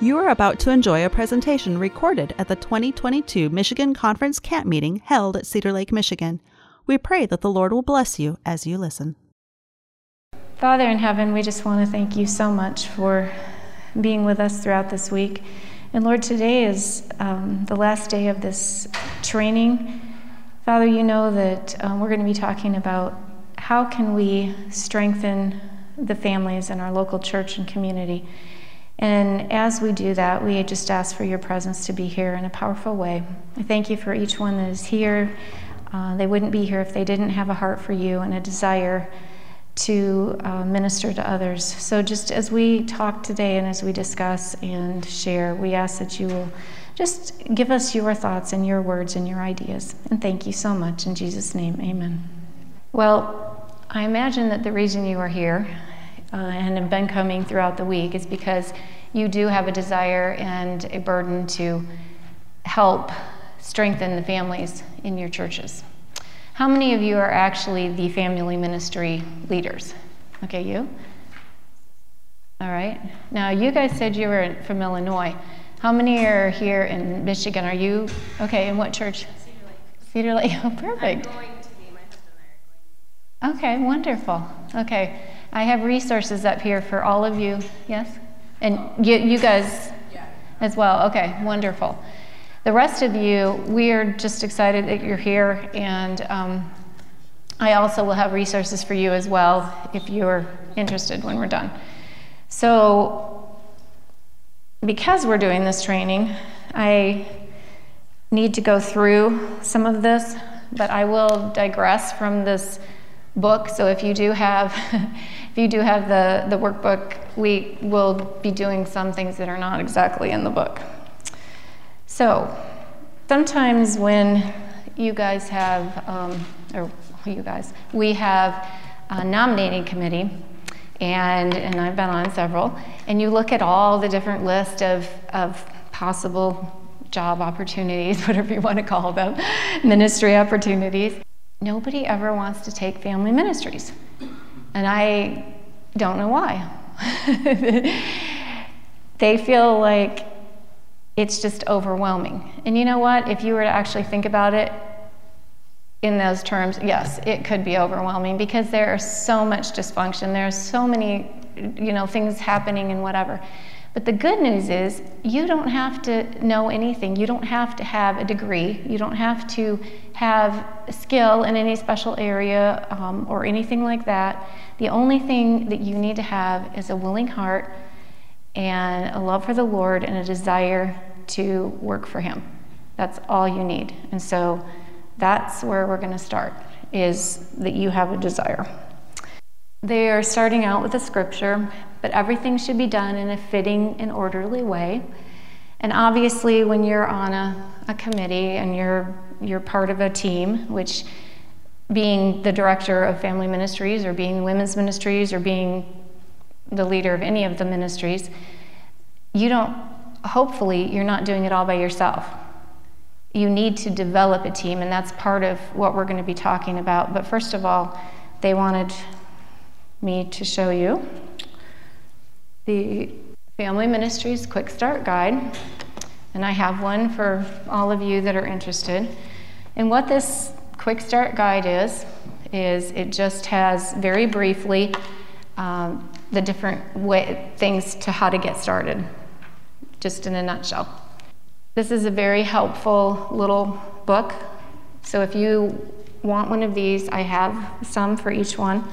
You are about to enjoy a presentation recorded at the 2022 Michigan Conference Camp Meeting held at Cedar Lake, Michigan. We pray that the Lord will bless you as you listen. Father in heaven, we just want to thank you so much for being with us throughout this week. And Lord, today is um, the last day of this training. Father, you know that um, we're going to be talking about how can we strengthen the families in our local church and community. And as we do that, we just ask for your presence to be here in a powerful way. I thank you for each one that is here. Uh, they wouldn't be here if they didn't have a heart for you and a desire to uh, minister to others. So, just as we talk today and as we discuss and share, we ask that you will just give us your thoughts and your words and your ideas. And thank you so much. In Jesus' name, amen. Well, I imagine that the reason you are here uh, and have been coming throughout the week is because you do have a desire and a burden to help strengthen the families in your churches. How many of you are actually the family ministry leaders? Okay, you? All right. Now, you guys said you were from Illinois. How many are here in Michigan? Are you, okay, in what church? Cedar Lake. Cedar Lake, oh, perfect. I'm going to be, my husband and I are going. Okay, wonderful. Okay, I have resources up here for all of you. Yes? And you, you guys as well. Okay, wonderful. The rest of you, we are just excited that you're here, and um, I also will have resources for you as well if you're interested when we're done. So, because we're doing this training, I need to go through some of this, but I will digress from this book. So if you do have, if you do have the, the workbook, we will be doing some things that are not exactly in the book. So sometimes when you guys have, um, or you guys, we have a nominating committee, and, and I've been on several, and you look at all the different list of, of possible job opportunities, whatever you want to call them, ministry opportunities. Nobody ever wants to take family ministries. And I don't know why. they feel like it's just overwhelming. And you know what? If you were to actually think about it in those terms, yes, it could be overwhelming because there is so much dysfunction. There are so many, you know, things happening and whatever. But the good news is, you don't have to know anything. You don't have to have a degree. You don't have to have skill in any special area um, or anything like that. The only thing that you need to have is a willing heart and a love for the Lord and a desire to work for Him. That's all you need. And so that's where we're going to start, is that you have a desire. They are starting out with a scripture, but everything should be done in a fitting and orderly way. And obviously, when you're on a, a committee and you're, you're part of a team, which being the director of family ministries or being women's ministries or being the leader of any of the ministries, you don't, hopefully, you're not doing it all by yourself. You need to develop a team, and that's part of what we're going to be talking about. But first of all, they wanted me to show you the Family Ministries Quick Start Guide. And I have one for all of you that are interested. And what this Quick Start Guide is, is it just has very briefly um, the different way, things to how to get started, just in a nutshell. This is a very helpful little book. So if you want one of these, I have some for each one.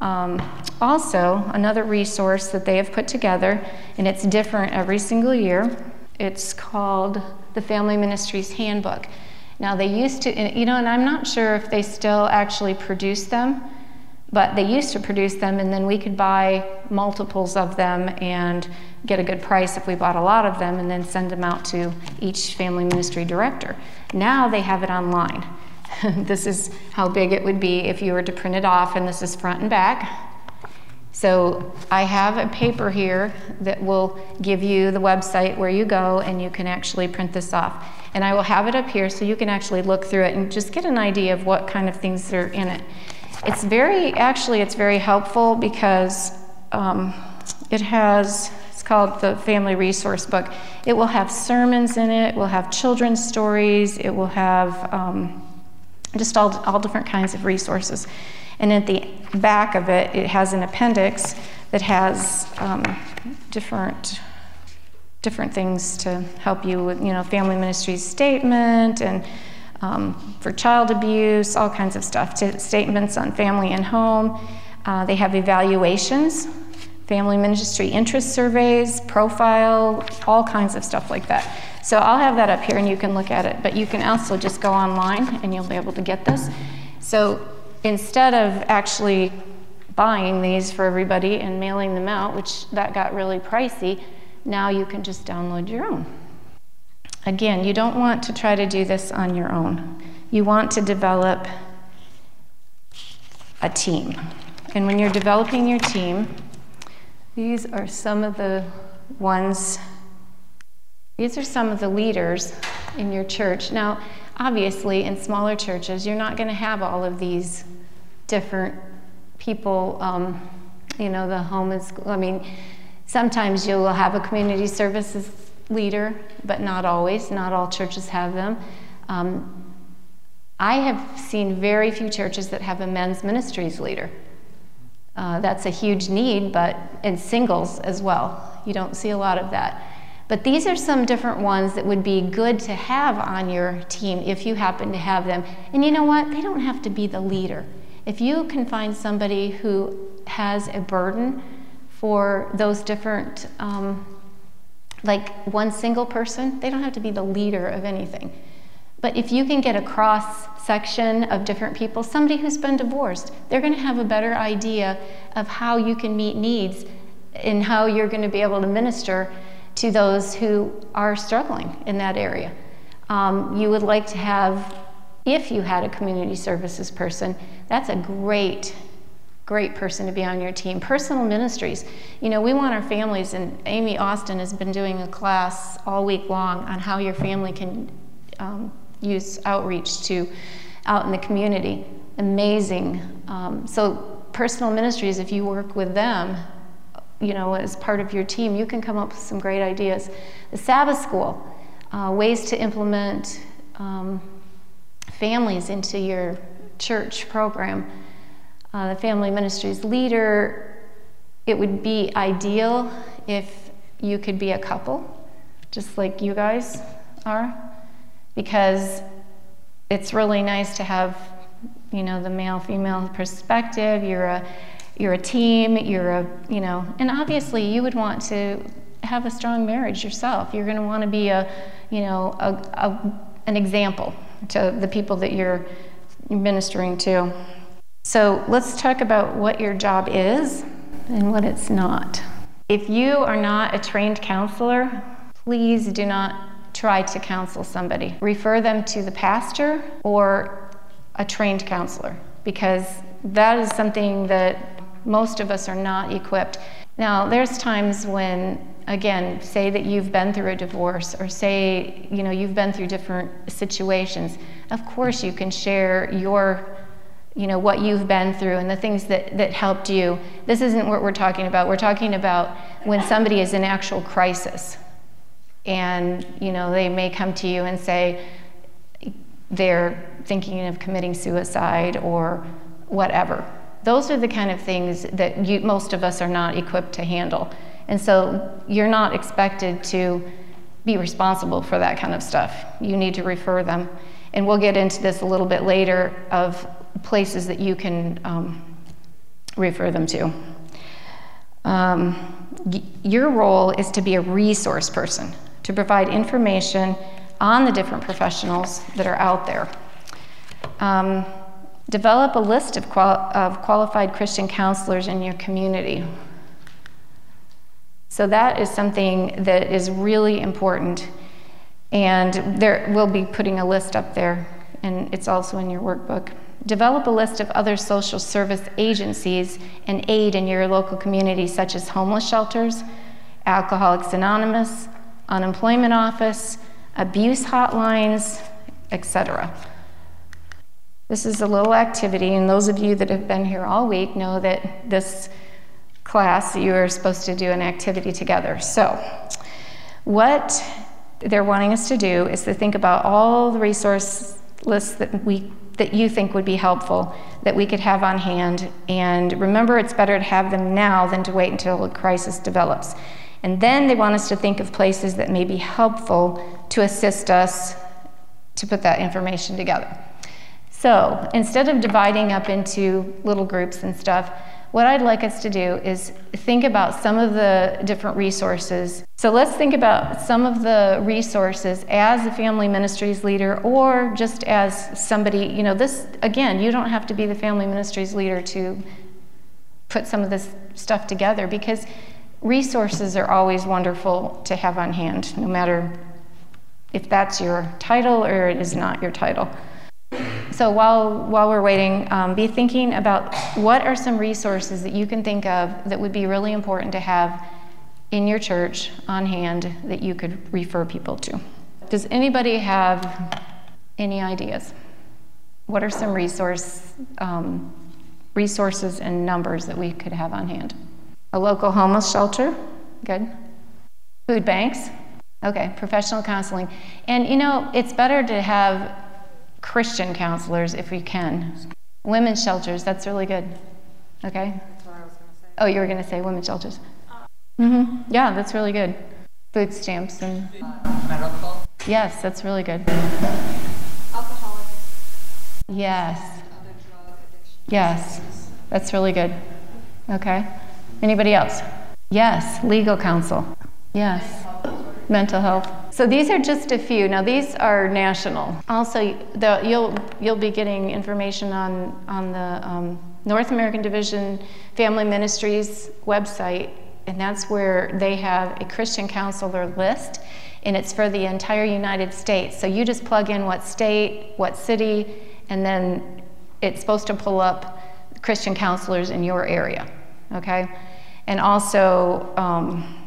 Um, also, another resource that they have put together, and it's different every single year, it's called the Family Ministries Handbook. Now, they used to, you know, and I'm not sure if they still actually produce them, but they used to produce them, and then we could buy multiples of them and get a good price if we bought a lot of them, and then send them out to each family ministry director. Now they have it online. this is how big it would be if you were to print it off, and this is front and back. So I have a paper here that will give you the website where you go and you can actually print this off. And I will have it up here so you can actually look through it and just get an idea of what kind of things are in it. It's very, actually, it's very helpful because um, it has, it's called the Family Resource Book. It will have sermons in it, it will have children's stories, it will have um, just all, all different kinds of resources. And at the back of it, it has an appendix that has um, different different things to help you with, you know, family ministry statement and um, for child abuse, all kinds of stuff, to statements on family and home. Uh, they have evaluations, family ministry interest surveys, profile, all kinds of stuff like that. So I'll have that up here and you can look at it, but you can also just go online and you'll be able to get this. So instead of actually buying these for everybody and mailing them out, which that got really pricey, now you can just download your own. Again, you don't want to try to do this on your own. You want to develop a team. And when you're developing your team, these are some of the ones, these are some of the leaders in your church. Now, obviously, in smaller churches, you're not going to have all of these different people, um, you know, the home is, I mean, sometimes you will have a community services leader, but not always. Not all churches have them. Um, I have seen very few churches that have a men's ministries leader. Uh, that's a huge need, but in singles as well. You don't see a lot of that. But these are some different ones that would be good to have on your team if you happen to have them. And you know what? They don't have to be the leader. If you can find somebody who has a burden for those different, um, like one single person, they don't have to be the leader of anything. But if you can get a cross section of different people, somebody who's been divorced, they're going to have a better idea of how you can meet needs and how you're going to be able to minister to those who are struggling in that area. Um, you would like to have, if you had a community services person, that's a great great person to be on your team. Personal ministries. You know, we want our families, and Amy Austin has been doing a class all week long on how your family can um, use outreach to out in the community. Amazing. Um, so, personal ministries, if you work with them, you know, as part of your team, you can come up with some great ideas. The Sabbath School, uh, ways to implement um, families into your church program uh, the family ministries leader, it would be ideal if you could be a couple, just like you guys are, because it's really nice to have, you know, the male female perspective. You're a you're a team. You're a you know, and obviously you would want to have a strong marriage yourself. You're going to want to be a, you know, a, a, an example to the people that you're ministering to. So let's talk about what your job is and what it's not. If you are not a trained counselor, please do not try to counsel somebody. Refer them to the pastor or a trained counselor because that is something that most of us are not equipped. Now, there's times when again, say that you've been through a divorce or say, you know, you've been through different situations. Of course, you can share your you know what you've been through and the things that, that helped you this isn't what we're talking about we're talking about when somebody is in actual crisis and you know they may come to you and say they're thinking of committing suicide or whatever those are the kind of things that you, most of us are not equipped to handle and so you're not expected to be responsible for that kind of stuff you need to refer them and we'll get into this a little bit later of places that you can um, refer them to. Um, your role is to be a resource person, to provide information on the different professionals that are out there. Um, develop a list of, qual- of qualified Christian counselors in your community. So, that is something that is really important. And there, we'll be putting a list up there, and it's also in your workbook. Develop a list of other social service agencies and aid in your local community, such as homeless shelters, Alcoholics Anonymous, unemployment office, abuse hotlines, etc. This is a little activity, and those of you that have been here all week know that this class, you are supposed to do an activity together. So, what they're wanting us to do is to think about all the resource lists that we that you think would be helpful that we could have on hand and remember it's better to have them now than to wait until a crisis develops and then they want us to think of places that may be helpful to assist us to put that information together so instead of dividing up into little groups and stuff what I'd like us to do is think about some of the different resources. So let's think about some of the resources as a family ministries leader or just as somebody, you know, this, again, you don't have to be the family ministries leader to put some of this stuff together because resources are always wonderful to have on hand, no matter if that's your title or it is not your title. So while, while we're waiting, um, be thinking about what are some resources that you can think of that would be really important to have in your church on hand that you could refer people to. Does anybody have any ideas? What are some resource, um, resources and numbers that we could have on hand? A local homeless shelter, good. Food banks, okay. Professional counseling. And you know, it's better to have Christian counselors if we can. Women's shelters, that's really good. Okay? Oh, you were going to say women's shelters. Mm-hmm. Yeah, that's really good. Food stamps and medical. Yes, that's really good. Alcoholic. Yes. Yes, that's really good. Okay. Anybody else? Yes, legal counsel. Yes. Mental health. So these are just a few. Now these are national. Also, the, you'll you'll be getting information on on the um, North American Division Family Ministries website, and that's where they have a Christian counselor list, and it's for the entire United States. So you just plug in what state, what city, and then it's supposed to pull up Christian counselors in your area. Okay, and also. Um,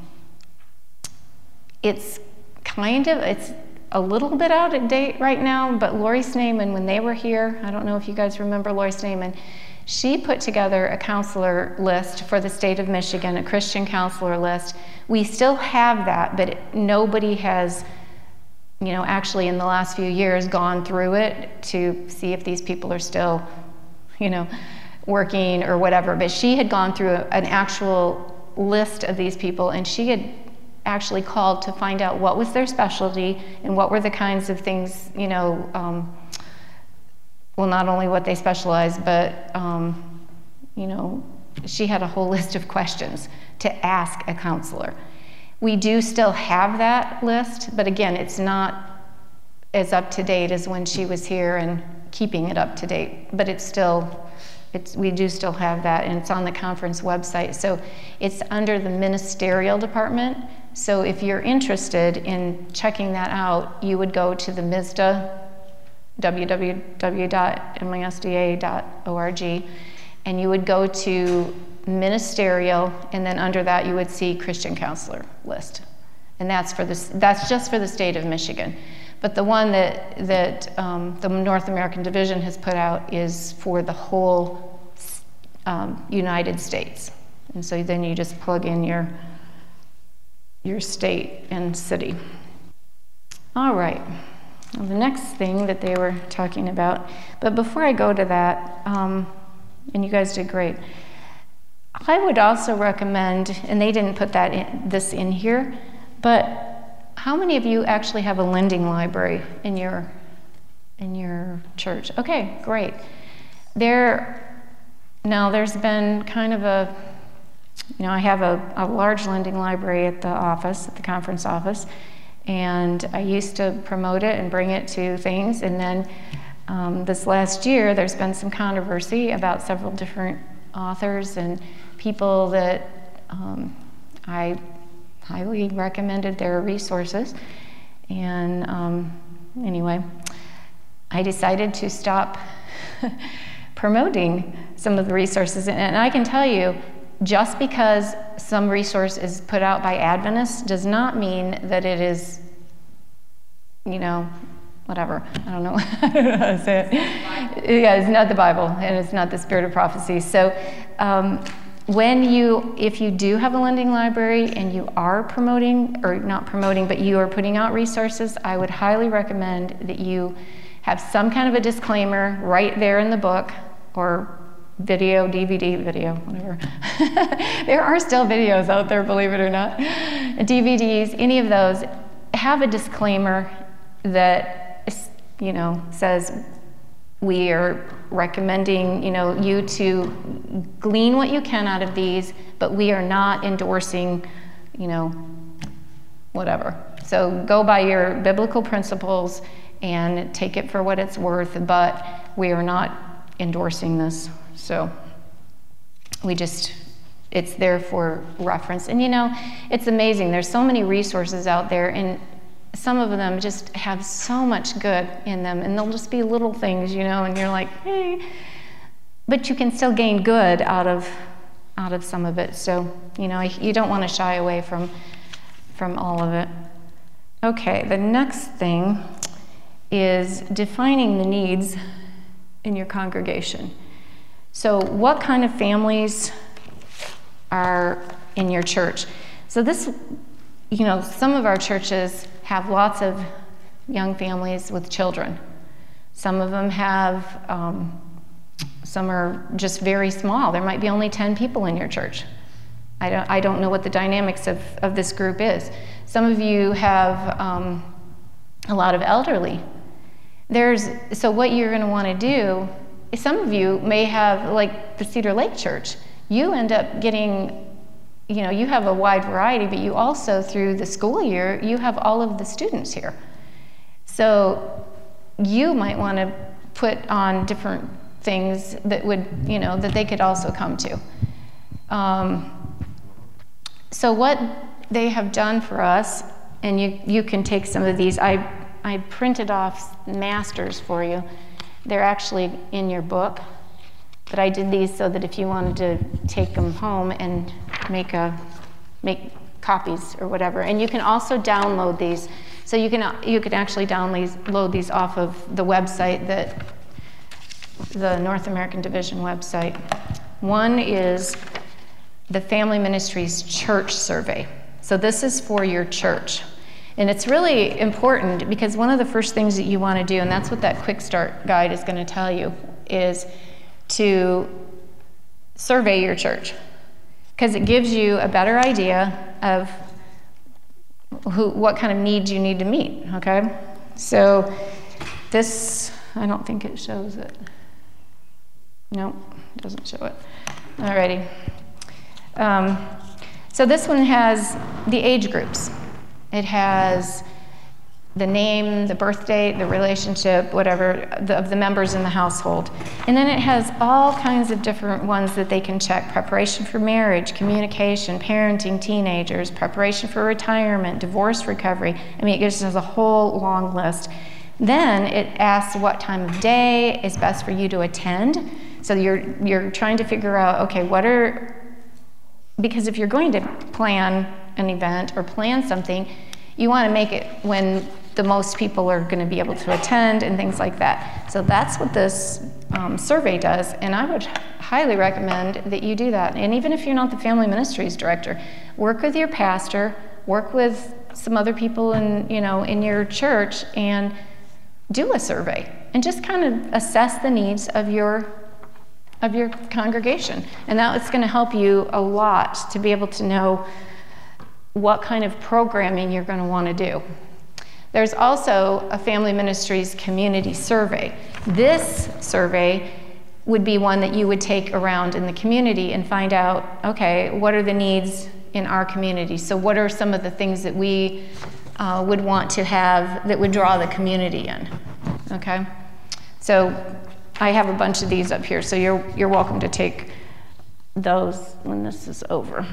it's kind of, it's a little bit out of date right now, but Lori Snaman, when they were here, I don't know if you guys remember Lori Snaman, she put together a counselor list for the state of Michigan, a Christian counselor list. We still have that, but nobody has, you know, actually in the last few years gone through it to see if these people are still, you know, working or whatever. But she had gone through an actual list of these people and she had actually called to find out what was their specialty and what were the kinds of things, you know, um, well, not only what they specialized, but, um, you know, she had a whole list of questions to ask a counselor. We do still have that list, but again, it's not as up to date as when she was here and keeping it up to date, but it's still, it's, we do still have that, and it's on the conference website. So it's under the ministerial department, so if you're interested in checking that out, you would go to the MISDA, www.misda.org, and you would go to ministerial, and then under that you would see Christian counselor list. And that's, for this, that's just for the state of Michigan. But the one that, that um, the North American Division has put out is for the whole um, United States. And so then you just plug in your your state and city. All right. Well, the next thing that they were talking about, but before I go to that, um, and you guys did great. I would also recommend, and they didn't put that in, this in here, but how many of you actually have a lending library in your in your church? Okay, great. There now there's been kind of a you know, I have a, a large lending library at the office, at the conference office, and I used to promote it and bring it to things. And then um, this last year, there's been some controversy about several different authors and people that um, I highly recommended their resources. And um, anyway, I decided to stop promoting some of the resources. And I can tell you, just because some resource is put out by Adventists does not mean that it is, you know, whatever. I don't know, how to say it. Yeah, it's not the Bible and it's not the spirit of prophecy. So, um, when you, if you do have a lending library and you are promoting, or not promoting, but you are putting out resources, I would highly recommend that you have some kind of a disclaimer right there in the book or video, DVD, video, whatever. there are still videos out there, believe it or not. DVDs, any of those, have a disclaimer that, you know, says we are recommending, you know, you to glean what you can out of these, but we are not endorsing, you know, whatever. So go by your biblical principles and take it for what it's worth, but we are not endorsing this. So we just it's there for reference. And you know, it's amazing. There's so many resources out there and some of them just have so much good in them, and they'll just be little things, you know, and you're like, hey, but you can still gain good out of out of some of it. So, you know, you don't want to shy away from from all of it. Okay, the next thing is defining the needs in your congregation. So, what kind of families are in your church? So, this, you know, some of our churches have lots of young families with children. Some of them have, um, some are just very small. There might be only 10 people in your church. I don't, I don't know what the dynamics of, of this group is. Some of you have um, a lot of elderly. There's, so what you're going to want to do, some of you may have, like the Cedar Lake Church, you end up getting you know, you have a wide variety, but you also, through the school year, you have all of the students here. So you might want to put on different things that would, you know, that they could also come to. Um, so what they have done for us, and you, you can take some of these, I, I printed off masters for you. They're actually in your book. But I did these so that if you wanted to take them home and make a make copies or whatever, and you can also download these. So you can you can actually download these off of the website that the North American Division website. One is the Family Ministries Church Survey. So this is for your church. And it's really important because one of the first things that you want to do, and that's what that quick start guide is going to tell you, is to survey your church because it gives you a better idea of who, what kind of needs you need to meet, okay? So this, I don't think it shows it. No, it doesn't show it. Alrighty. Um, so this one has the age groups. It has the name, the birth date, the relationship, whatever, the, of the members in the household. And then it has all kinds of different ones that they can check preparation for marriage, communication, parenting teenagers, preparation for retirement, divorce recovery. I mean, it gives us a whole long list. Then it asks what time of day is best for you to attend. So you're, you're trying to figure out, okay, what are, because if you're going to plan an event or plan something, you want to make it when the most people are going to be able to attend and things like that. So that's what this um, survey does, and I would highly recommend that you do that. And even if you're not the family ministries director, work with your pastor, work with some other people in you know in your church, and do a survey and just kind of assess the needs of your of your congregation. And that's going to help you a lot to be able to know what kind of programming you're going to want to do. There's also a Family Ministries community survey. This survey would be one that you would take around in the community and find out okay, what are the needs in our community? So, what are some of the things that we uh, would want to have that would draw the community in? Okay? So, I have a bunch of these up here, so you're, you're welcome to take those when this is over.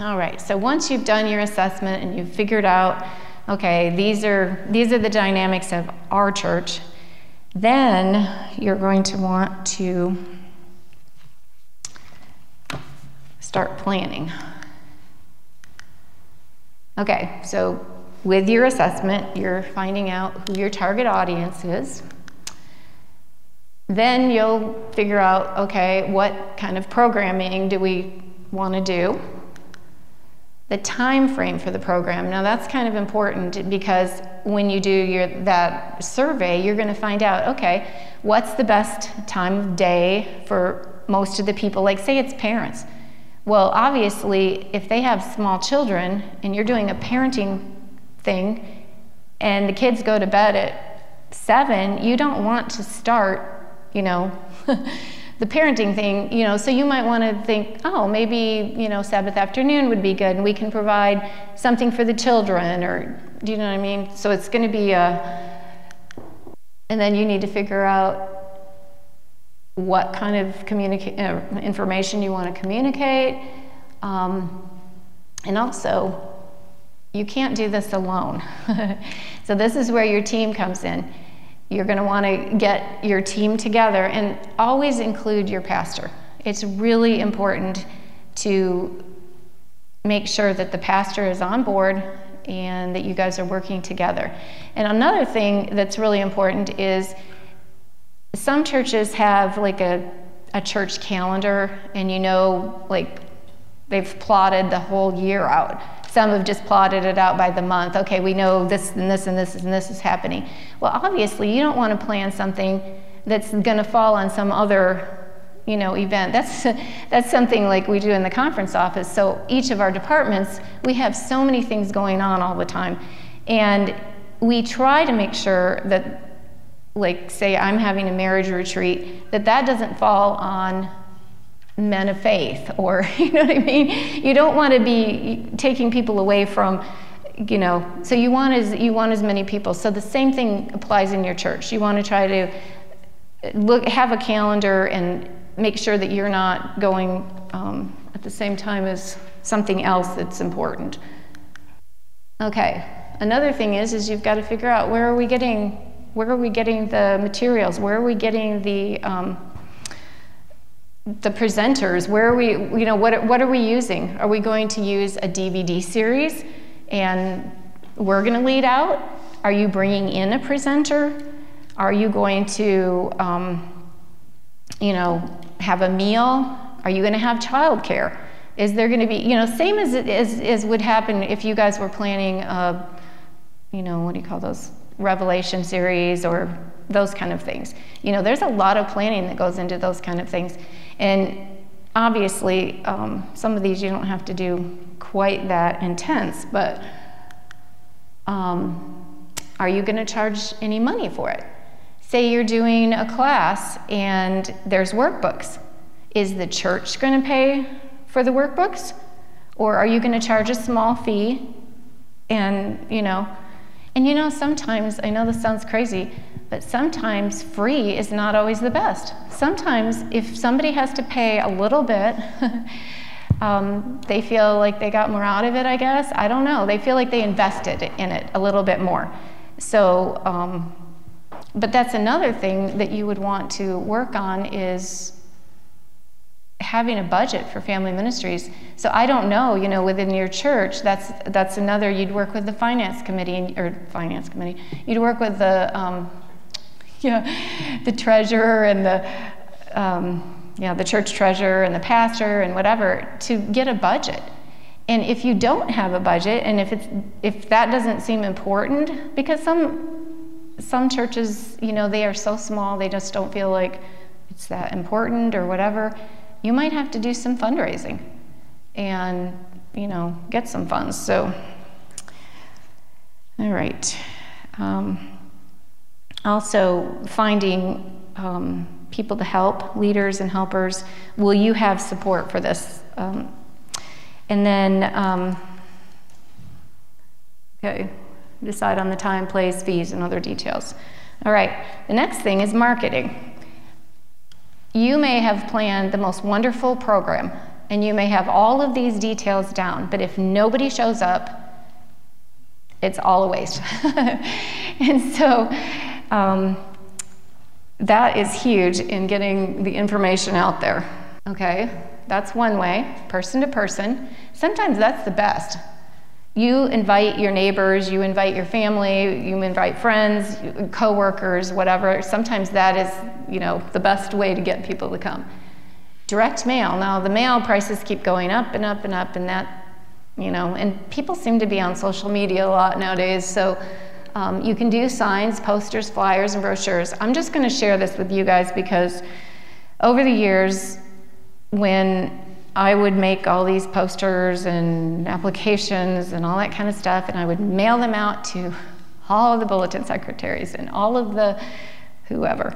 All right, so once you've done your assessment and you've figured out okay, these are, these are the dynamics of our church, then you're going to want to start planning. Okay, so with your assessment, you're finding out who your target audience is. then you'll figure out okay, what kind of programming do we want to do? The time frame for the program. Now that's kind of important because when you do your that survey, you're going to find out okay, what's the best time of day for most of the people? Like say it's parents. Well, obviously, if they have small children and you're doing a parenting thing and the kids go to bed at 7, you don't want to start you know, the parenting thing, you know, so you might want to think, oh, maybe, you know, Sabbath afternoon would be good and we can provide something for the children or, do you know what I mean? So it's going to be a, and then you need to figure out what kind of communica- uh, information you want to communicate. Um, and also, you can't do this alone. so this is where your team comes in. You're going to want to get your team together and always include your pastor. It's really important to make sure that the pastor is on board and that you guys are working together. And another thing that's really important is some churches have like a, a church calendar, and you know, like they've plotted the whole year out. Some have just plotted it out by the month. Okay, we know this and this and this and this is happening. Well, obviously, you don't want to plan something that's going to fall on some other you know event. That's that's something like we do in the conference office. So each of our departments we have so many things going on all the time. And we try to make sure that like say i'm having a marriage retreat that that doesn't fall on men of faith or you know what i mean? You don't want to be taking people away from you know so you want as you want as many people. So the same thing applies in your church. You want to try to look have a calendar and make sure that you're not going um, at the same time as something else that's important. Okay another thing is is you've got to figure out where are we getting where are we getting the materials? Where are we getting the um, the presenters? Where are we you know what, what are we using? Are we going to use a dvd series and we're going to lead out. Are you bringing in a presenter? Are you going to um, you know have a meal? Are you going to have childcare? Is there going to be you know same as, as, as would happen if you guys were planning a you know what do you call those? Revelation series or those kind of things. You know there's a lot of planning that goes into those kind of things. And obviously, um, some of these you don't have to do quite that intense, but um, are you going to charge any money for it? Say you're doing a class and there's workbooks. Is the church going to pay for the workbooks? Or are you going to charge a small fee? And, you know, and you know, sometimes, I know this sounds crazy, but sometimes free is not always the best. Sometimes, if somebody has to pay a little bit, um, they feel like they got more out of it, I guess. I don't know. They feel like they invested in it a little bit more. So, um, but that's another thing that you would want to work on is having a budget for family ministries. So I don't know, you know, within your church, that's that's another. You'd work with the finance committee and, or finance committee. You'd work with the um, yeah, the treasurer and the, um, you know, the church treasurer and the pastor and whatever to get a budget. And if you don't have a budget, and if it's if that doesn't seem important, because some some churches, you know, they are so small, they just don't feel like it's that important or whatever. You might have to do some fundraising, and you know, get some funds. So, all right. Um, also, finding um, people to help, leaders and helpers. Will you have support for this? Um, and then, um, okay, decide on the time, place, fees, and other details. All right, the next thing is marketing. You may have planned the most wonderful program, and you may have all of these details down, but if nobody shows up, it's all a waste. and so, um, that is huge in getting the information out there. Okay, that's one way, person to person. Sometimes that's the best. you invite your neighbors, you invite your family, you invite friends, coworkers, whatever. Sometimes that is, you know, the best way to get people to come. Direct mail. Now the mail prices keep going up and up and up, and that, you know, and people seem to be on social media a lot nowadays. So um, you can do signs, posters, flyers, and brochures. I'm just going to share this with you guys because over the years, when I would make all these posters and applications and all that kind of stuff, and I would mail them out to all of the bulletin secretaries and all of the whoever,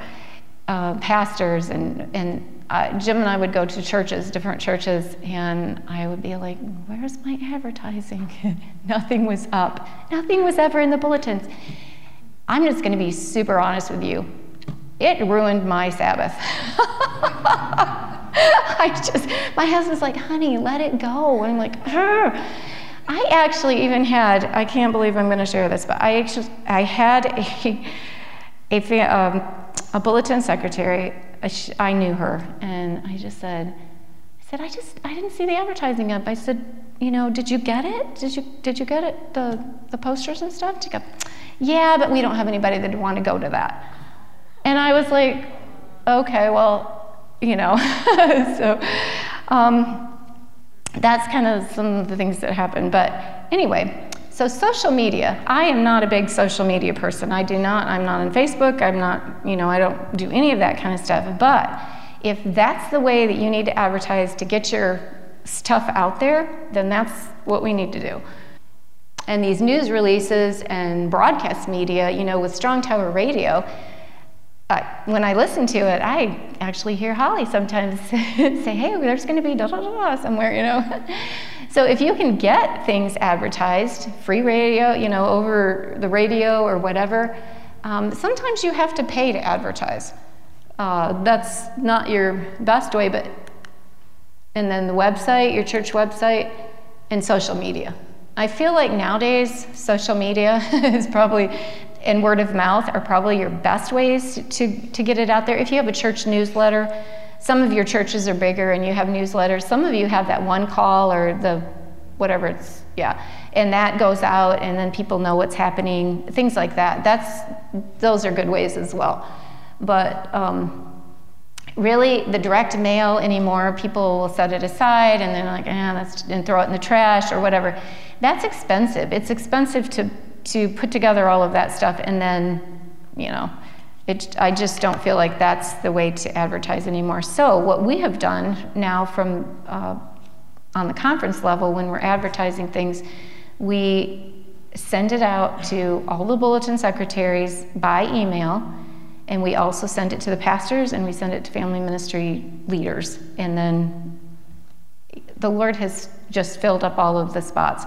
uh, pastors, and, and uh, Jim and I would go to churches, different churches, and I would be like, Where's my advertising? Nothing was up. Nothing was ever in the bulletins. I'm just going to be super honest with you. It ruined my Sabbath. I just, my husband's like, honey, let it go. And I'm like. I actually even had, I can't believe I'm going to share this, but I actually, I had a, a, um, a bulletin secretary. I knew her, and I just said, I said, I just, I didn't see the advertising up. I said, you know, did you get it? Did you, did you get it? The, the posters and stuff? She go, yeah, but we don't have anybody that would want to go to that. And I was like, okay, well, you know. so um, that's kind of some of the things that happened. But anyway, so social media. I am not a big social media person. I do not. I'm not on Facebook. I'm not. You know, I don't do any of that kind of stuff. But if that's the way that you need to advertise to get your stuff out there, then that's what we need to do. And these news releases and broadcast media, you know, with Strong Tower Radio, uh, when I listen to it, I actually hear Holly sometimes say, hey, there's going to be da da da somewhere, you know. so if you can get things advertised, free radio, you know, over the radio or whatever, um, sometimes you have to pay to advertise. Uh, that's not your best way, but, and then the website, your church website, and social media. I feel like nowadays social media is probably and word of mouth are probably your best ways to, to get it out there. If you have a church newsletter, some of your churches are bigger and you have newsletters. Some of you have that one call or the whatever it's, yeah. And that goes out and then people know what's happening, things like that. That's, those are good ways as well. But um, really, the direct mail anymore, people will set it aside and they're like, eh, let's, and throw it in the trash or whatever. That's expensive. It's expensive to to put together all of that stuff and then, you know, it, I just don't feel like that's the way to advertise anymore. So, what we have done now from uh, on the conference level when we're advertising things, we send it out to all the bulletin secretaries by email, and we also send it to the pastors and we send it to family ministry leaders. And then the Lord has just filled up all of the spots.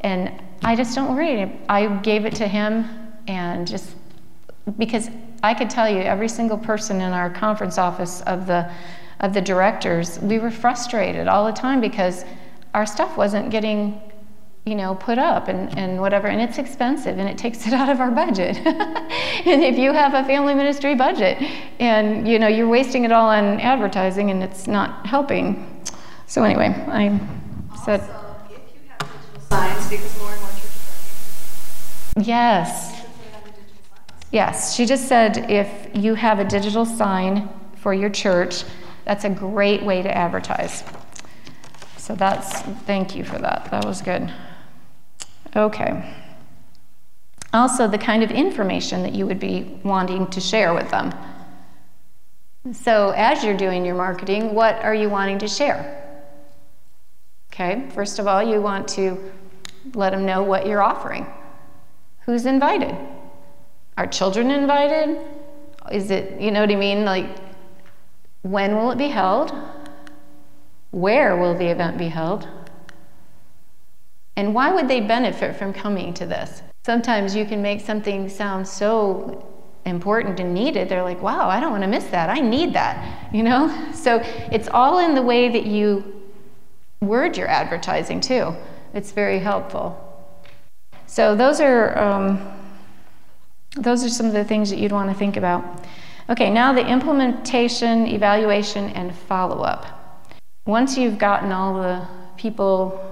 And I just don't worry. I gave it to him and just because I could tell you every single person in our conference office of the of the directors, we were frustrated all the time because our stuff wasn't getting you know put up and, and whatever. And it's expensive and it takes it out of our budget. And if you have a family ministry budget and you know you're wasting it all on advertising and it's not helping. So anyway i said also, if you have digital signs because more and more Yes. Yes, she just said if you have a digital sign for your church, that's a great way to advertise. So that's, thank you for that. That was good. Okay. Also, the kind of information that you would be wanting to share with them. So, as you're doing your marketing, what are you wanting to share? Okay, first of all, you want to let them know what you're offering. Who's invited? Are children invited? Is it, you know what I mean? Like, when will it be held? Where will the event be held? And why would they benefit from coming to this? Sometimes you can make something sound so important and needed. They're like, wow, I don't want to miss that. I need that, you know? So it's all in the way that you word your advertising, too. It's very helpful. So those are um, those are some of the things that you'd want to think about. Okay, now the implementation, evaluation, and follow-up. Once you've gotten all the people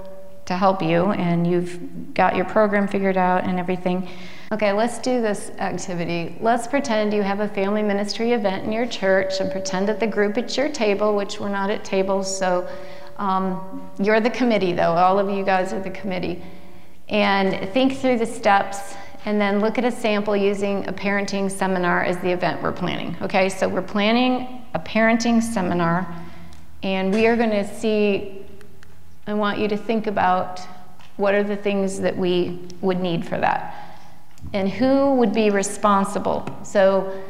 to help you and you've got your program figured out and everything. Okay, let's do this activity. Let's pretend you have a family ministry event in your church and pretend that the group at your table, which we're not at tables, so um, you're the committee though, all of you guys are the committee. And think through the steps and then look at a sample using a parenting seminar as the event we're planning. Okay, so we're planning a parenting seminar and we are going to see I want you to think about what are the things that we would need for that and who would be responsible. So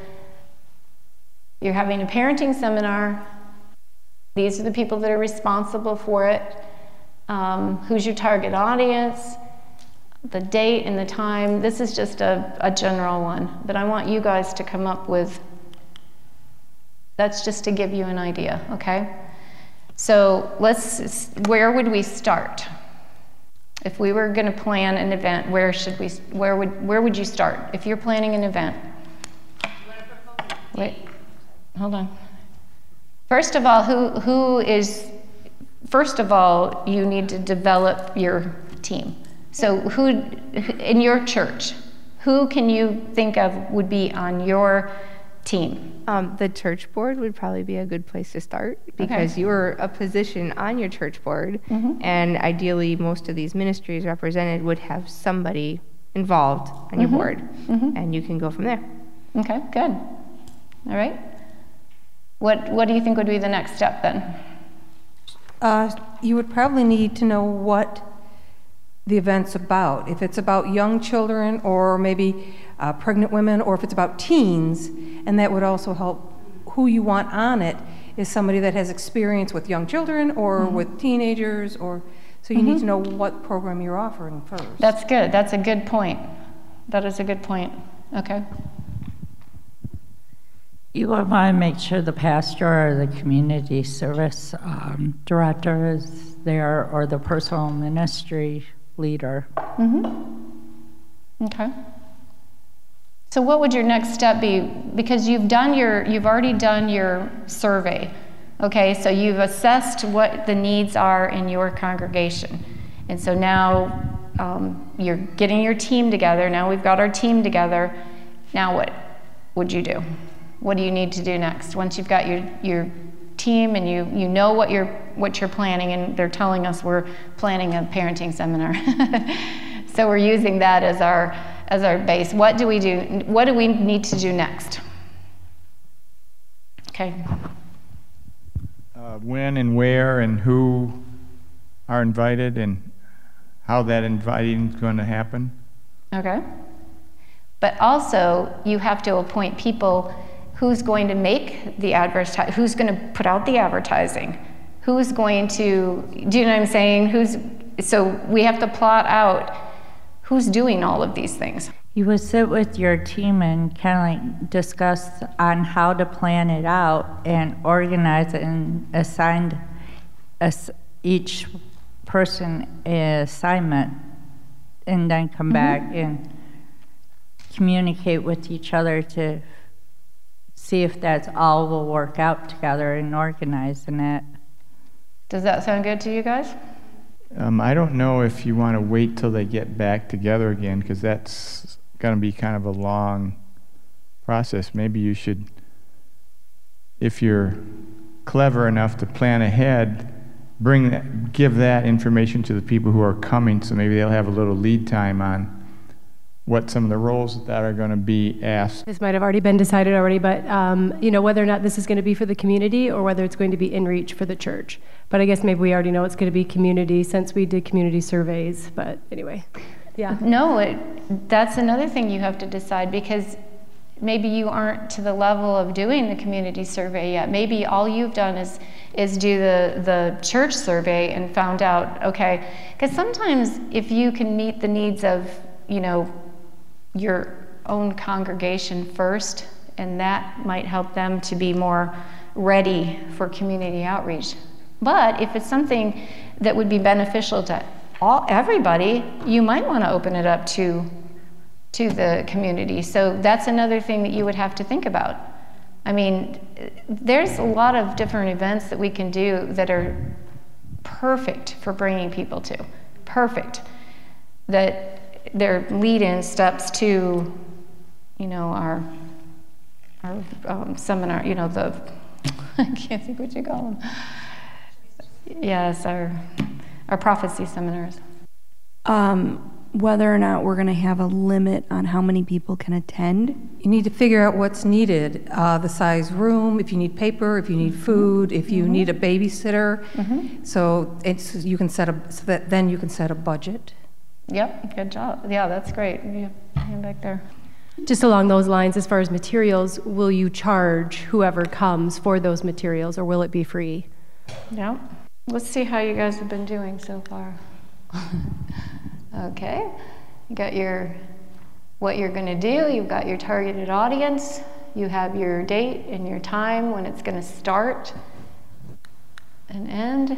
you're having a parenting seminar. These are the people that are responsible for it. Um, who's your target audience? The date and the time. This is just a, a general one, but I want you guys to come up with. That's just to give you an idea, okay? So let's, where would we start? If we were to plan an event, where should we, where would, where would you start? If you're planning an event. Wait, hold on. First of all, who, who is, first of all, you need to develop your team. So who, in your church, who can you think of would be on your team? Um, the church board would probably be a good place to start because Okay. you're a position on your church board, Mhm. and ideally, most of these ministries represented would have somebody involved on your board, Mhm. and you can go from there. Okay, good. All right. What, what do you think would be the next step then? Uh, You would probably need to know what the event's about. If it's about young children, or maybe uh, pregnant women, or if it's about teens, and that would also help who you want on it is somebody that has experience with young children or with teenagers, or, so you need to know what program you're offering first. That's good. That's a good point. That is a good point. Okay. You would want to make sure the pastor or the community service um, director is there or the personal ministry leader. Mm-hmm. Okay. So what would your next step be? Because you've done your, you've already done your survey. Okay, so you've assessed what the needs are in your congregation. And so now um, you're getting your team together. Now we've got our team together. Now what would you do? What do you need to do next? Once you've got your, your team and you, you know what you're, what you're planning, and they're telling us we're planning a parenting seminar. so we're using that as our, as our base. What do we do? What do we need to do next? Okay. uh, when and where and who are invited and how that inviting is going to happen. Okay. But also, you have to appoint people who's going to make the advertise, who's going to put out the advertising, who's going to, do you know what I'm saying? Who's, so we have to plot out who's doing all of these things. You would sit with your team and kind of like discuss on how to plan it out and organize it and assign each person an assignment and then come mm-hmm. back and communicate with each other to see if that's all will work out together and organizing it. Does that sound good to you guys? Um, I don't know if you want to wait till they get back together again because that's going to be kind of a long process. Maybe you should, if you're clever enough to plan ahead, bring that, give that information to the people who are coming, so maybe they'll have a little lead time on what some of the roles that are going to be asked. This might have already been decided already, but um, you know whether or not this is going to be for the community or whether it's going to be in reach for the church. But I guess maybe we already know it's going to be community since we did community surveys. But anyway, yeah. No, it, that's another thing you have to decide because maybe you aren't to the level of doing the community survey yet. Maybe all you've done is is do the the church survey and found out okay, because sometimes if you can meet the needs of you know your own congregation first, and that might help them to be more ready for community outreach. But if it's something that would be beneficial to all everybody, you might want to open it up to to the community. So that's another thing that you would have to think about. I mean, there's a lot of different events that we can do that are perfect for bringing people to. perfect. That they're lead-in steps to, you know, our our um, seminar. You know, the I can't think what you call them. Yes, our our prophecy seminars. Um, whether or not we're going to have a limit on how many people can attend. You need to figure out what's needed, uh, the size room, if you need paper, if you need food, if you need a babysitter. So it's, you can set a, so that then you can set a budget. Yep, good job. Yeah, that's great. Yeah, hand back there. Just along those lines, as far as materials, will you charge whoever comes for those materials or will it be free? Yep. Let's see how you guys have been doing so far. okay. You got your what you're going to do, you've got your targeted audience, you have your date and your time when it's going to start and end.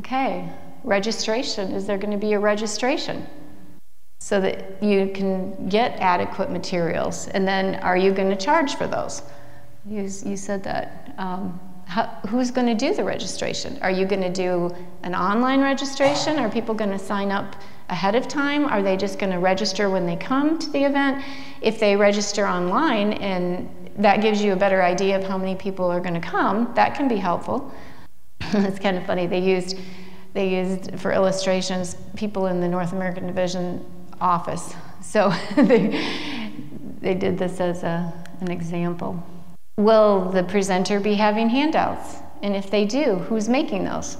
Okay. Registration. Is there going to be a registration? So that you can get adequate materials. And then are you going to charge for those? You, you said that. Um, how, who's going to do the registration? Are you going to do an online registration? Are people going to sign up ahead of time? Are they just going to register when they come to the event? If they register online and that gives you a better idea of how many people are going to come, that can be helpful. it's kind of funny. They used they used for illustrations people in the North American Division office. So they they did this as a, an example. Will the presenter be having handouts? And if they do, who's making those?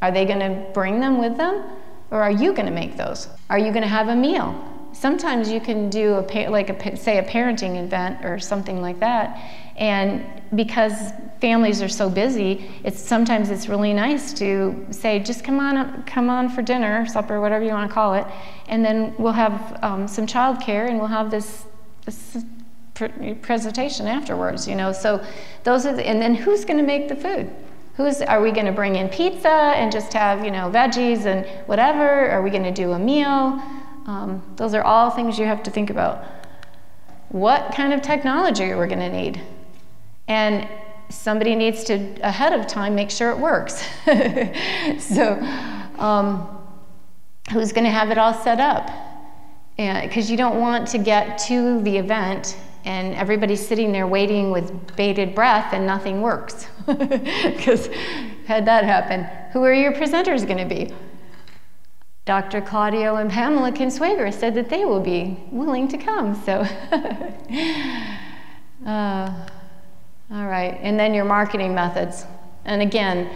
Are they going to bring them with them? Or are you going to make those? Are you going to have a meal? Sometimes you can do a like a say a parenting event or something like that, and because families are so busy, it's sometimes it's really nice to say just come on come on for dinner, supper, whatever you want to call it, and then we'll have um, some childcare and we'll have this, this presentation afterwards. You know, so those are the, and then who's going to make the food? Who's, are we going to bring in pizza and just have, you know, veggies and whatever? Are we going to do a meal? Um, those are all things you have to think about. What kind of technology are we going to need? And somebody needs to, ahead of time, make sure it works. so, um, who's going to have it all set up? Because you don't want to get to the event and everybody's sitting there waiting with bated breath and nothing works. Because had that happen, who are your presenters going to be? Dr. Claudio and Pamela Consuegra said that they will be willing to come. So, uh, all right. And then your marketing methods. And again,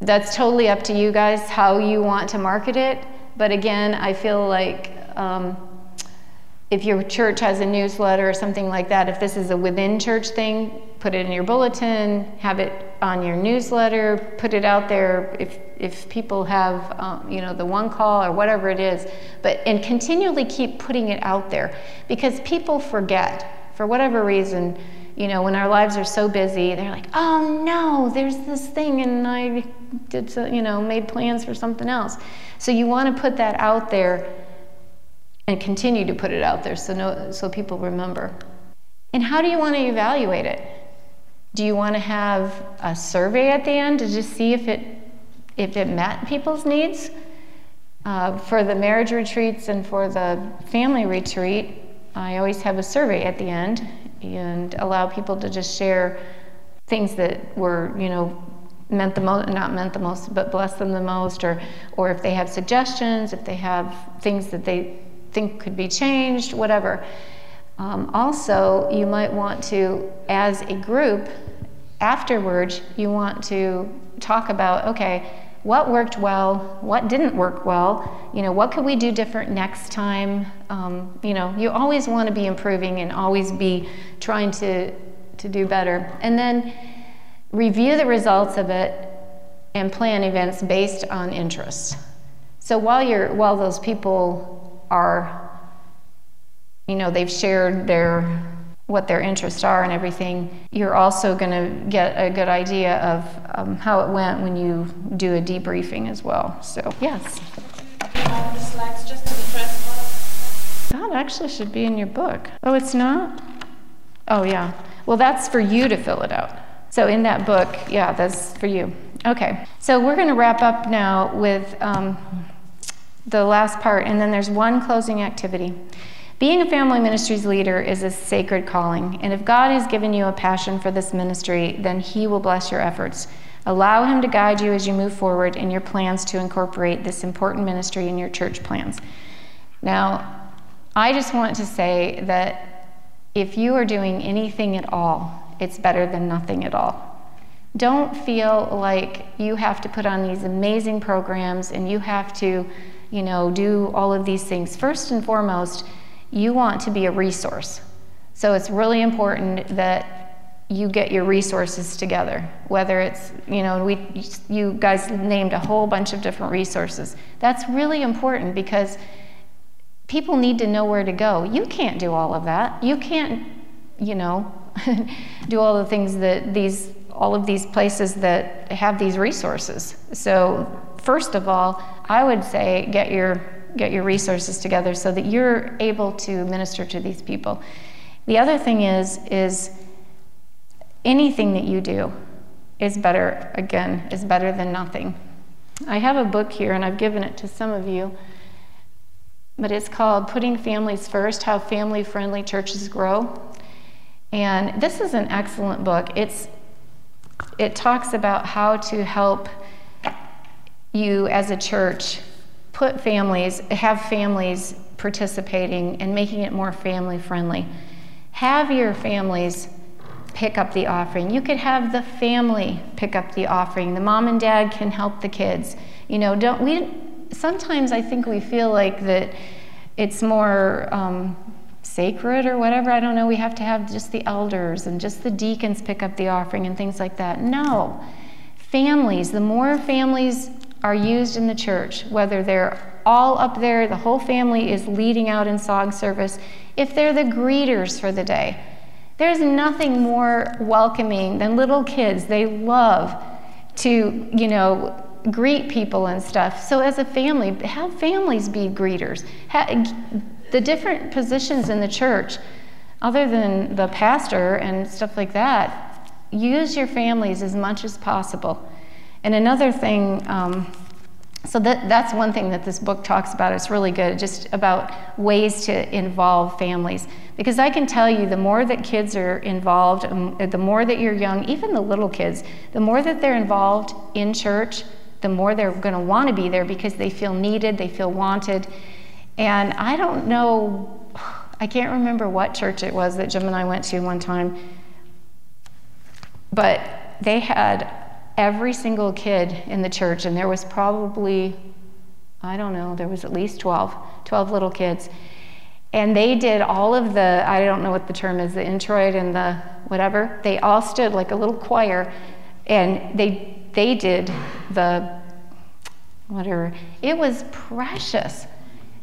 that's totally up to you guys how you want to market it. But again, I feel like um, if your church has a newsletter or something like that, if this is a within church thing, put it in your bulletin, have it on your newsletter, put it out there if, if people have, um, you know, the one call or whatever it is. But, and continually keep putting it out there because people forget for whatever reason, you know, when our lives are so busy, they're like, oh no, there's this thing and I did, so, you know, made plans for something else. So you want to put that out there and continue to put it out there so, no, so people remember. And how do you want to evaluate it? Do you want to have a survey at the end to just see if it, if it met people's needs? Uh, for the marriage retreats and for the family retreat, I always have a survey at the end and allow people to just share things that were, you know, meant the most, not meant the most, but blessed them the most, or, or if they have suggestions, if they have things that they think could be changed, whatever. Um, also, you might want to, as a group, afterwards, you want to talk about okay, what worked well, what didn't work well, you know, what could we do different next time? Um, you know, you always want to be improving and always be trying to, to do better. And then review the results of it and plan events based on interest. So while you're while those people are, you know, they've shared their what their interests are and everything, you're also going to get a good idea of um, how it went when you do a debriefing as well. So, yes. That actually should be in your book. Oh, it's not? Oh, yeah. Well, that's for you to fill it out. So, in that book, yeah, that's for you. Okay, so we're going to wrap up now with um, the last part, and then there's one closing activity. Being a family ministries leader is a sacred calling, and if God has given you a passion for this ministry, then He will bless your efforts. Allow Him to guide you as you move forward in your plans to incorporate this important ministry in your church plans. Now, I just want to say that if you are doing anything at all, it's better than nothing at all. Don't feel like you have to put on these amazing programs and you have to, you know, do all of these things. First and foremost, you want to be a resource. So it's really important that you get your resources together whether it's you know we you guys named a whole bunch of different resources. That's really important because people need to know where to go. You can't do all of that. You can't you know do all the things that these all of these places that have these resources. So first of all i would say get your get your resources together so that you're able to minister to these people the other thing is is anything that you do is better, again, is better than nothing. I have a book here, and I've given it to some of you, but it's called Putting Families First How Family Friendly Churches Grow. And this is an excellent book. It's, it talks about how to help you as a church put families, have families participating and making it more family friendly. Have your families pick up the offering. You could have the family pick up the offering. The mom and dad can help the kids. You know, don't we? Sometimes I think we feel like that it's more um, sacred or whatever. I don't know. We have to have just the elders and just the deacons pick up the offering and things like that. No, families. The more families are used in the church, whether they're all up there, the whole family is leading out in song service. If they're the greeters for the day there's nothing more welcoming than little kids. They love to, you know, greet people and stuff. So as a family, have families be greeters. the different positions in the church, other than the pastor and stuff like that, use your families as much as possible. And another thing, um, so that, that's one thing that this book talks about. It's really good, just about ways to involve families. Because I can tell you, the more that kids are involved, um, the more that you're young, even the little kids, the more that they're involved in church, the more they're going to want to be there because they feel needed, they feel wanted. And I don't know, I can't remember what church it was that Jim and I went to one time, but they had every single kid in the church, and there was probably, I don't know, there was at least 12, 12 little kids. And they did all of the, I don't know what the term is, the introit and the whatever. They all stood like a little choir and they, they did the whatever. It was precious.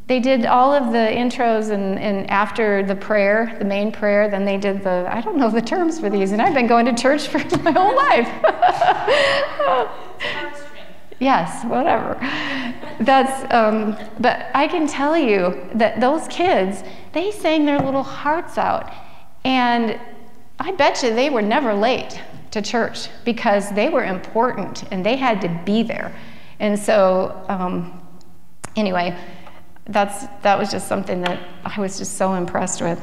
They did all of the intros and, and after the prayer, the main prayer, then they did the, I don't know the terms for these, and I've been going to church for my whole life. yes, whatever. That's, um, but I can tell you that those kids, they sang their little hearts out. And I bet you they were never late to church because they were important and they had to be there. And so, um, anyway, that's, that was just something that I was just so impressed with.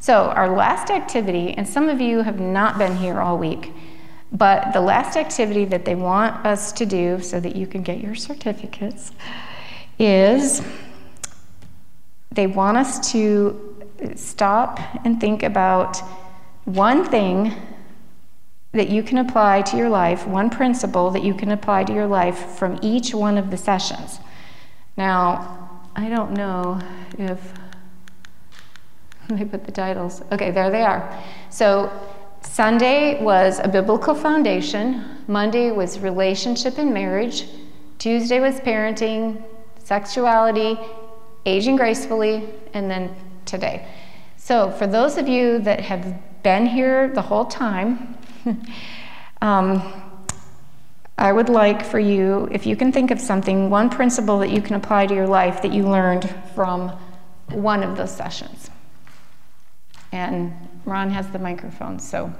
So, our last activity, and some of you have not been here all week, but the last activity that they want us to do so that you can get your certificates is they want us to stop and think about one thing that you can apply to your life, one principle that you can apply to your life from each one of the sessions. Now, I don't know if they put the titles. Okay, there they are. So Sunday was a biblical foundation. Monday was relationship and marriage. Tuesday was parenting, sexuality, aging gracefully, and then today. So, for those of you that have been here the whole time, um, I would like for you, if you can think of something, one principle that you can apply to your life that you learned from one of those sessions. And Ron has the microphone, so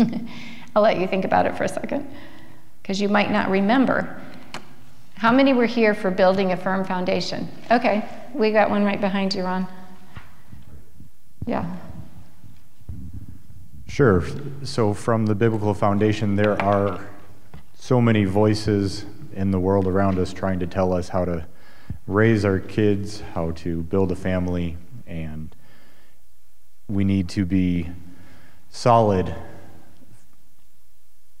I'll let you think about it for a second. because you might not remember. How many were here for building a firm foundation? Okay, we got one right behind you, Ron. Yeah. Sure. So, from the biblical foundation, there are so many voices in the world around us trying to tell us how to raise our kids, how to build a family, and we need to be solid,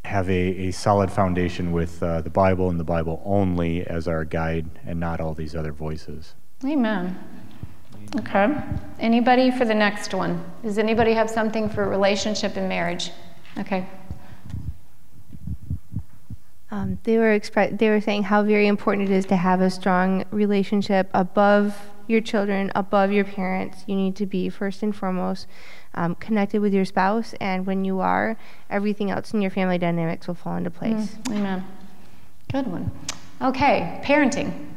have a, a solid foundation with uh, the Bible and the Bible only as our guide and not all these other voices. Amen. Okay. Anybody for the next one? Does anybody have something for relationship and marriage? Okay. Um, they were expre- they were saying how very important it is to have a strong relationship above your children, above your parents. You need to be first and foremost um, connected with your spouse, and when you are, everything else in your family dynamics will fall into place. Mm, amen. Good one. Okay, parenting.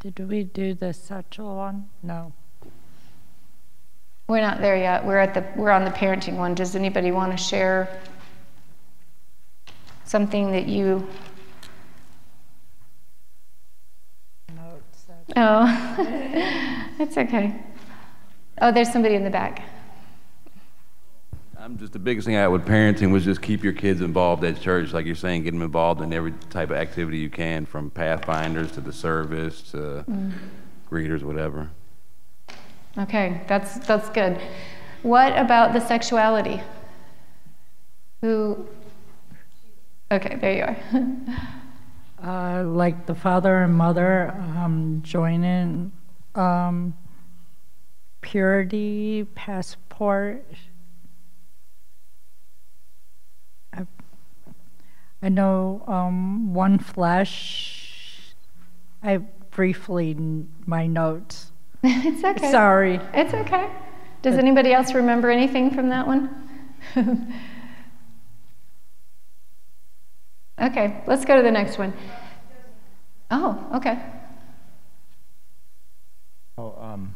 Did we do the sexual one? No. We're not there yet. We're at the we're on the parenting one. Does anybody want to share something that you Oh, it's okay. Oh, there's somebody in the back. I'm just the biggest thing I with parenting was just keep your kids involved at church, like you're saying, get them involved in every type of activity you can, from pathfinders to the service to mm. greeters, whatever. Okay, that's that's good. What about the sexuality? Who? Okay, there you are. uh, like the father and mother um, join in um, purity passport I know um, one flesh. I briefly my notes. it's okay. Sorry. It's okay. Does anybody else remember anything from that one? okay, let's go to the next one. Oh, okay. Oh, um,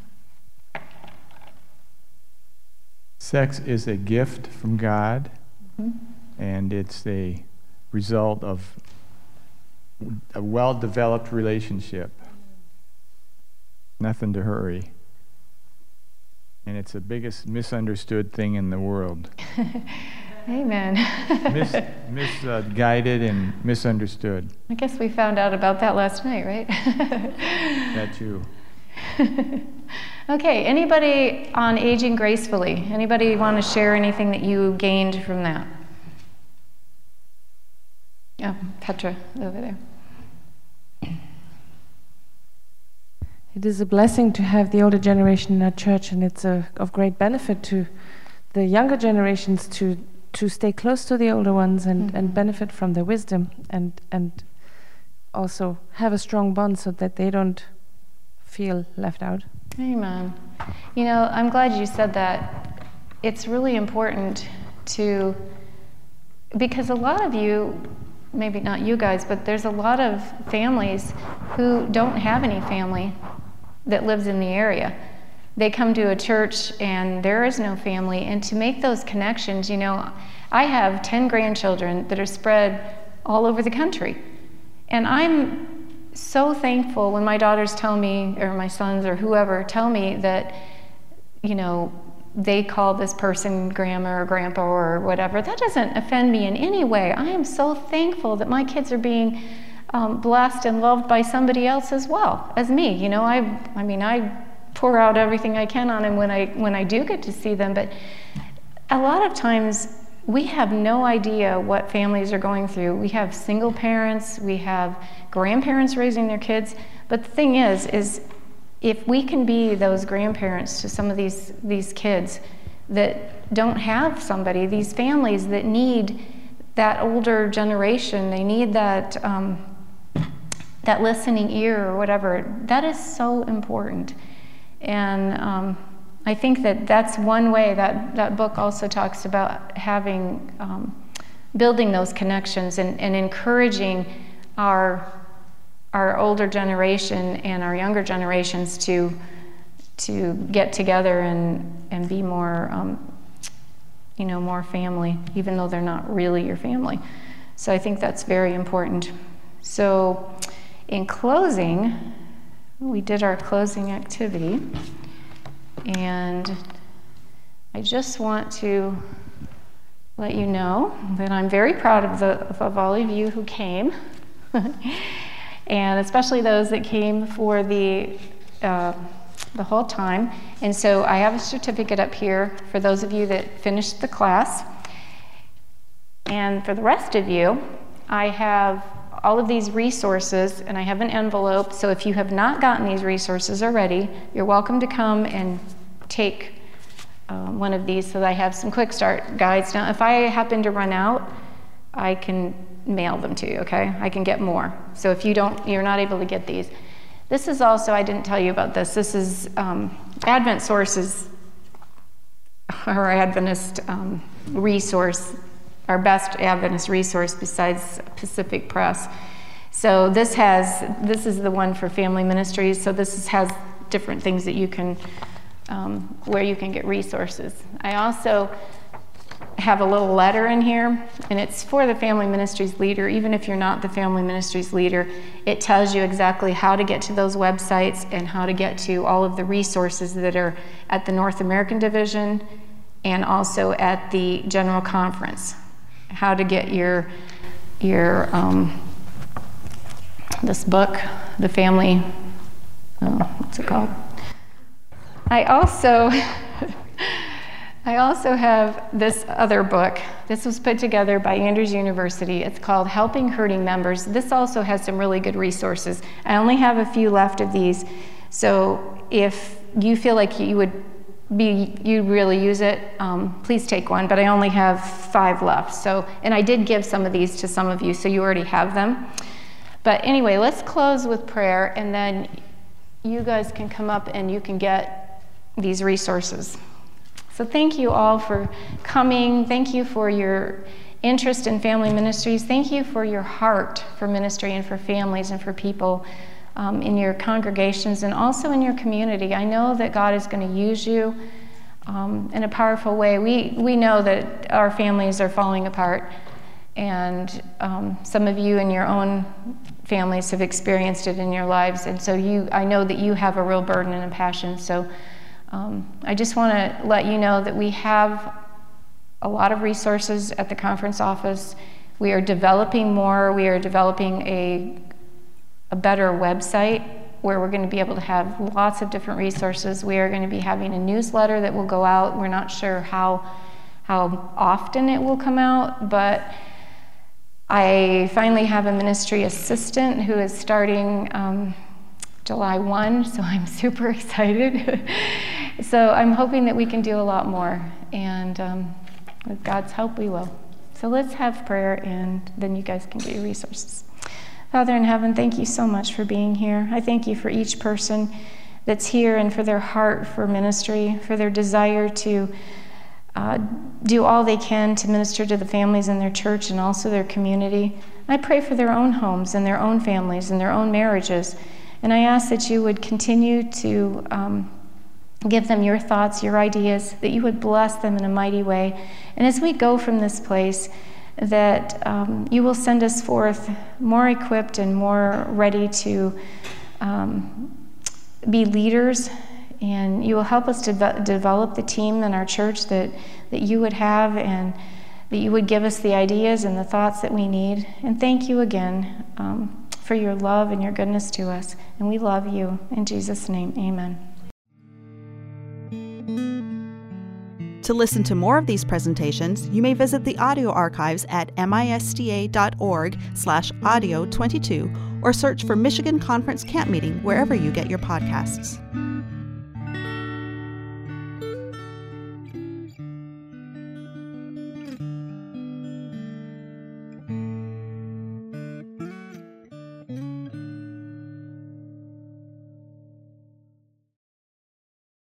sex is a gift from God, mm-hmm. and it's a result of a well developed relationship. Nothing to hurry. And it's the biggest misunderstood thing in the world. Amen. Mis, misguided uh, and misunderstood. I guess we found out about that last night, right? that too. okay, anybody on aging gracefully? Anybody want to share anything that you gained from that? Yeah, Petra, over there. It is a blessing to have the older generation in our church, and it's a, of great benefit to the younger generations to to stay close to the older ones and, mm-hmm. and benefit from their wisdom and and also have a strong bond so that they don't feel left out. Amen. You know, I'm glad you said that. It's really important to because a lot of you maybe not you guys, but there's a lot of families who don't have any family that lives in the area. They come to a church and there is no family. And to make those connections, you know, I have 10 grandchildren that are spread all over the country. And I'm so thankful when my daughters tell me, or my sons, or whoever tell me that, you know, they call this person grandma or grandpa or whatever. That doesn't offend me in any way. I am so thankful that my kids are being um, blessed and loved by somebody else as well as me. You know, I, I mean, I pour out everything I can on them when I when I do get to see them. But a lot of times we have no idea what families are going through. We have single parents, we have grandparents raising their kids. But the thing is, is if we can be those grandparents to some of these, these kids that don't have somebody, these families that need that older generation, they need that, um, that listening ear or whatever, that is so important. And um, I think that that's one way that that book also talks about having, um, building those connections and, and encouraging our our older generation and our younger generations to to get together and and be more um, you know more family even though they're not really your family So I think that's very important. So, in closing, we did our closing activity, and I just want to let you know that I'm very proud of, the, of all of you who came, and especially those that came for the uh, the whole time. And so I have a certificate up here for those of you that finished the class. And for the rest of you, I have all of these resources and I have an envelope. So if you have not gotten these resources already, you're welcome to come and take um, one of these so that I have some quick start guides. Now, if I happen to run out, I can mail them to you, okay? I can get more. So if you don't, you're not able to get these. This is also, I didn't tell you about this, this is um, Advent Sources, our Adventist um, resource, our best Adventist resource besides Pacific Press. So this has, this is the one for family ministries, so this is, has different things that you can, um, where you can get resources. I also have a little letter in here, and it's for the family ministries leader. Even if you're not the family ministries leader, it tells you exactly how to get to those websites and how to get to all of the resources that are at the North American Division and also at the General Conference. How to get your your um, this book, the family. Oh, what's it called? I also. I also have this other book. This was put together by Andrews University. It's called Helping Hurting Members. This also has some really good resources. I only have a few left of these. So if you feel like you would be you really use it, um, please take one. But I only have five left. So and I did give some of these to some of you, so you already have them. But anyway, let's close with prayer, and then you guys can come up and you can get these resources. So thank you all for coming. Thank you for your interest in family ministries. Thank you for your heart for ministry and for families and for people um, in your congregations and also in your community. I know that God is going to use you um, in a powerful way. We, we know that our families are falling apart, and um, some of you in your own families have experienced it in your lives. And so you, I know that you have a real burden and a passion. So um, I just want to let you know that we have a lot of resources at the conference office. We are developing more. We are developing a, a better website where we're going to be able to have lots of different resources. We are going to be having a newsletter that will go out. We're not sure how, how often it will come out, but I finally have a ministry assistant who is starting um, July 1, so I'm super excited. so I'm hoping that we can do a lot more, and um, with God's help, we will. So let's have prayer, and then you guys can get your resources. Father in heaven, thank you so much for being here. I thank you for each person that's here and for their heart for ministry, for their desire to uh, do all they can to minister to the families in their church and also their community. I pray for their own homes and their own families and their own marriages. And I ask that you would continue to um, give them your thoughts, your ideas, that you would bless them in a mighty way. And as we go from this place, that um, you will send us forth more equipped and more ready to um, be leaders. And you will help us to de- develop the team in our church that, that you would have, and that you would give us the ideas and the thoughts that we need. And thank you again um, for your love and your goodness to us. And we love you. In Jesus' name, amen. To listen to more of these presentations, you may visit the audio archives at misda.org slash audio 22 or search for Michigan Conference Camp Meeting wherever you get your podcasts.